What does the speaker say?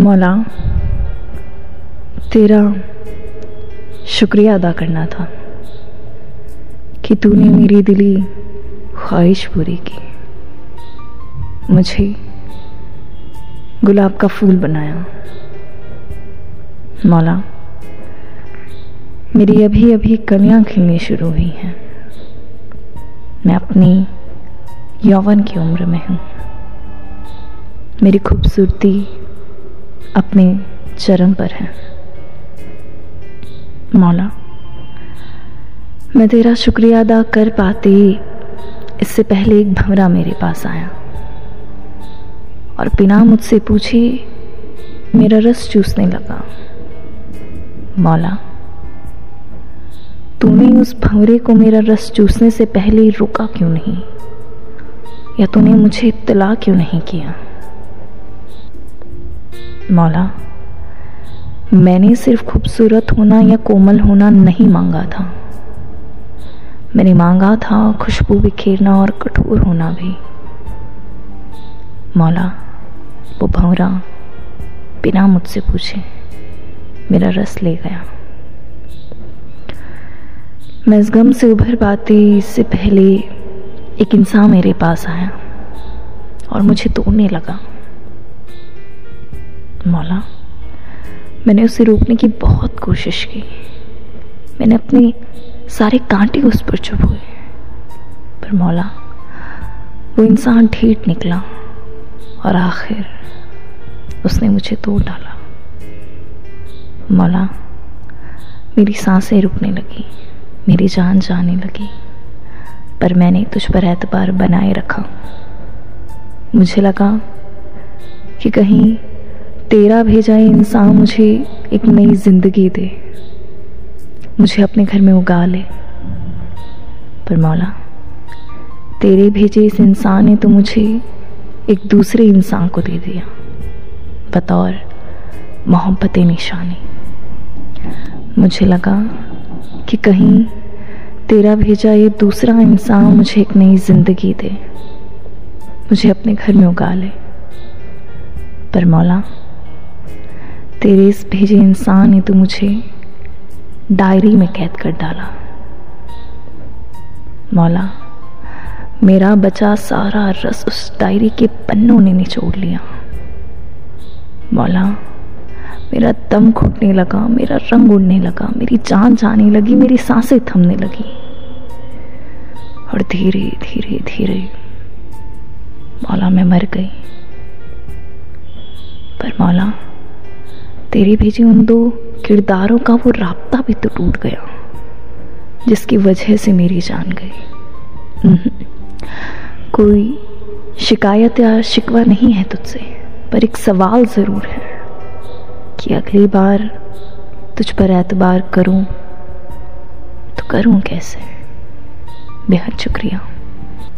मौला तेरा शुक्रिया अदा करना था कि तूने मेरी दिली ख्वाहिश पूरी की। मुझे गुलाब का फूल बनाया। मौला मेरी अभी अभी कलियाँ खिलनी शुरू हुई हैं। मैं अपनी यौवन की उम्र में हूँ। मेरी खूबसूरती अपने चरम पर है। मौला, मैं तेरा शुक्रिया अदा कर पाती। इससे पहले एक भंवरा मेरे पास आया और बिना मुझसे पूछे मेरा रस चूसने लगा। मौला, तूने उस भंवरे को मेरा रस चूसने से पहले रुका क्यों नहीं? या तूने मुझे इत्तला क्यों नहीं किया? मौला, मैंने सिर्फ़ खूबसूरत होना या कोमल होना नहीं मांगा था। मैंने मांगा था खुशबू बिखेरना और कठोर होना भी। मौला, वो भंवरा बिना मुझसे पूछे मेरा रस ले गया। मैं इस गम से उभर पाती, इससे पहले एक इंसान मेरे पास आया और मुझे तोड़ने लगा। मौला, मैंने उसे रोकने की बहुत कोशिश की। मैंने अपने सारे कांटे उस पर चुप हुए। पर मौला, वो इंसान ठीठ निकला और आखिर उसने मुझे तोड़ डाला। मौला, मेरी साँसें रुकने लगी, मेरी जान जाने लगी, पर मैंने तुझ पर एतबार बनाए रखा। मुझे लगा कि कहीं तेरा भेजा इंसान मुझे एक नई ज़िंदगी दे। मुझे अपने घर में उगा ले। पर मौला, तेरे भेजे इस इंसान ने तो मुझे एक दूसरे इंसान को दे दिया। बतौर मोहब्बत निशानी। मुझे लगा कि कहीं तेरा भेजा ये दूसरा इंसान मुझे एक नई ज़िंदगी दे। मुझे अपने घर में उगा ले। पर मौला तेरे इस भेजे इंसान ने तो मुझे डायरी में कैद कर डाला। मौला, मेरा बचा सारा रस उस डायरी के पन्नों ने निचोड़ लिया। मौला, मेरा दम घुटने लगा, मेरा रंग उड़ने लगा, मेरी जान जाने लगी, मेरी साँसें थमने लगी। और धीरे धीरे धीरे मौला, मैं मर गई। पर मौला तेरी भेजी उन दो किरदारों का वो राबता भी तो टूट गया, जिसकी वजह से मेरी जान गई। कोई शिकायत या शिकवा नहीं है तुझसे, पर एक सवाल ज़रूर है कि अगली बार तुझ पर एतबार करूँ तो करूँ कैसे? बेहद शुक्रिया।